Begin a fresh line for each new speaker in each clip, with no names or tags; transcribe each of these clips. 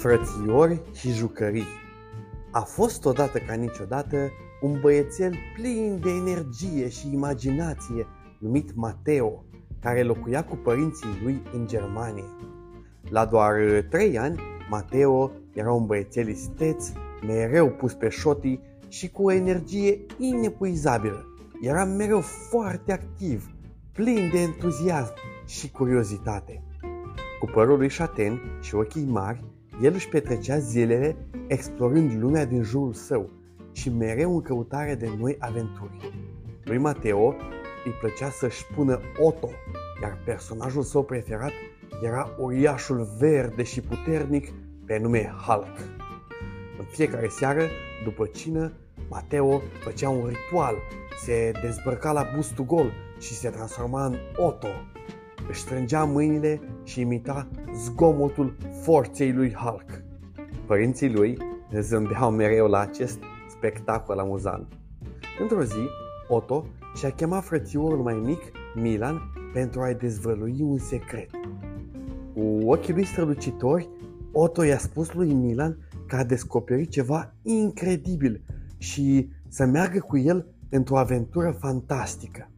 Frățiori și jucării A fost odată ca niciodată un băiețel plin de energie și imaginație numit Mateo, care locuia cu părinții lui în Germania. La doar trei ani, Mateo era un băiețel isteț, mereu pus pe șotii și cu o energie inepuizabilă. Era mereu foarte activ, plin de entuziasm și curiozitate. Cu părul lui șaten și ochii mari, el își petrecea zilele explorând lumea din jurul său și mereu în căutare de noi aventuri. Lui Mateo îi plăcea să-și spună Otto, iar personajul său preferat era uriașul verde și puternic pe nume Hulk. În fiecare seară, după cină, Mateo făcea un ritual, se dezbrăca la bustul gol și se transforma în Otto, își strângea mâinile și imita zgomotul forței lui Hulk. Părinții lui zâmbeau mereu la acest spectacol amuzant. Într-o zi, Otto și-a chemat frățiorul mai mic, Milan, pentru a-i dezvălui un secret. Cu ochii lui strălucitori, Otto i-a spus lui Milan că a descoperit ceva incredibil și să meargă cu el într-o aventură fantastică.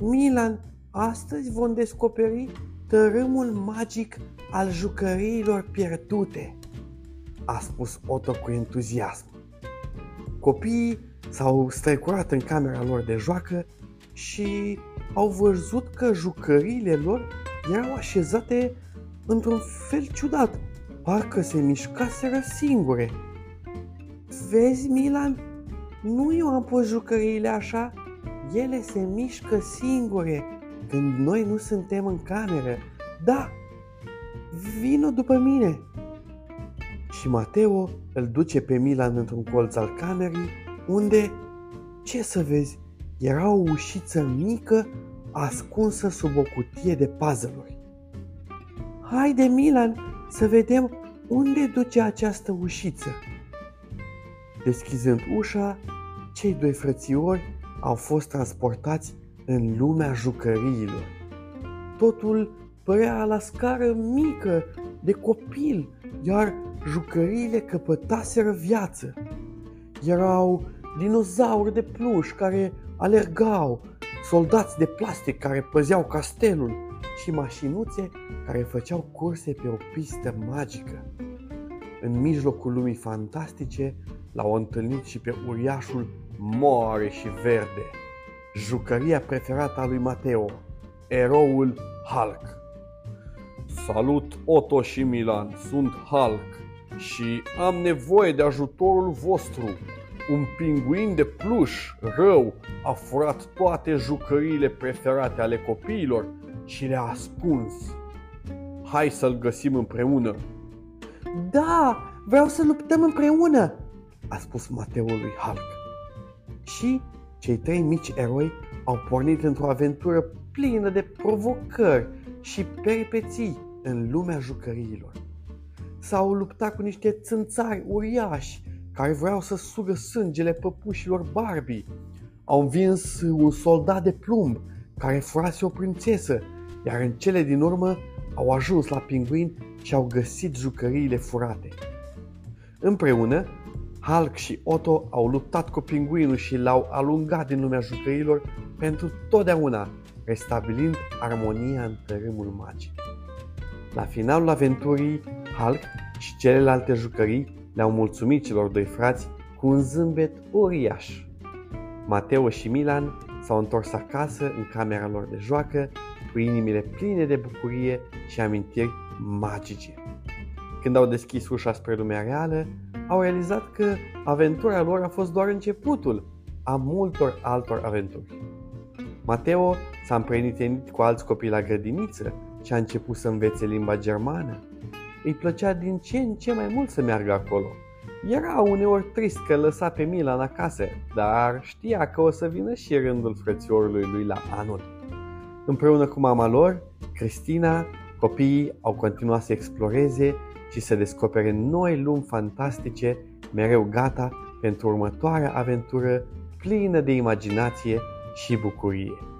Milan Astăzi vom descoperi tărâmul magic al jucăriilor pierdute, a spus Otto cu entuziasm. Copiii s-au strecurat în camera lor de joacă și au văzut că jucăriile lor erau așezate într-un fel ciudat, parcă se mișcaseră singure. Vezi, Milan, nu eu am pus jucăriile așa, ele se mișcă singure, când noi nu suntem în cameră. Da, vino după mine. Și Mateo îl duce pe Milan într-un colț al camerei, unde, ce să vezi, era o ușiță mică ascunsă sub o cutie de puzzle-uri. Haide, Milan, să vedem unde duce această ușiță. Deschizând ușa, cei doi frățiori au fost transportați în lumea jucăriilor. Totul părea la scară mică, de copil, iar jucăriile căpătaseră viață. Erau dinozauri de pluș care alergau, soldați de plastic care păzeau castelul și mașinuțe care făceau curse pe o pistă magică. În mijlocul lumii fantastice l-au întâlnit și pe uriașul mare și verde, jucăria preferată a lui Mateo, eroul Hulk.
Salut Otto și Milan, sunt Hulk și am nevoie de ajutorul vostru. Un pinguin de pluș rău a furat toate jucăriile preferate ale copiilor și le-a ascuns. Hai să-l găsim împreună.
Da, vreau să luptăm împreună, a spus Mateo lui Hulk. Și cei trei mici eroi au pornit într-o aventură plină de provocări și peripeții în lumea jucăriilor. S-au luptat cu niște țânțari uriași care vreau să sugă sângele păpușilor Barbie. Au învins un soldat de plumb care furase o prințesă, iar în cele din urmă au ajuns la pinguin și au găsit jucăriile furate. Împreună, Hulk și Otto au luptat cu pinguinul și l-au alungat din lumea jucărilor pentru totdeauna, restabilind armonia în tărâmul magic. La finalul aventurii, Hulk și celelalte jucării le-au mulțumit celor doi frați cu un zâmbet uriaș. Mateo și Milan s-au întors acasă în camera lor de joacă, cu inimile pline de bucurie și amintiri magice. Când au deschis ușa spre lumea reală, au realizat că aventura lor a fost doar începutul a multor altor aventuri. Mateo s-a împrietenit cu alți copii la grădiniță și a început să învețe limba germană. Îi plăcea din ce în ce mai mult să meargă acolo. Era uneori trist că lăsa pe Milan acasă, dar știa că o să vină și rândul frățiorului lui la anul. Împreună cu mama lor, Cristina, copiii au continuat să exploreze și să descopere noi lumi fantastice, mereu gata pentru următoarea aventură plină de imaginație și bucurie.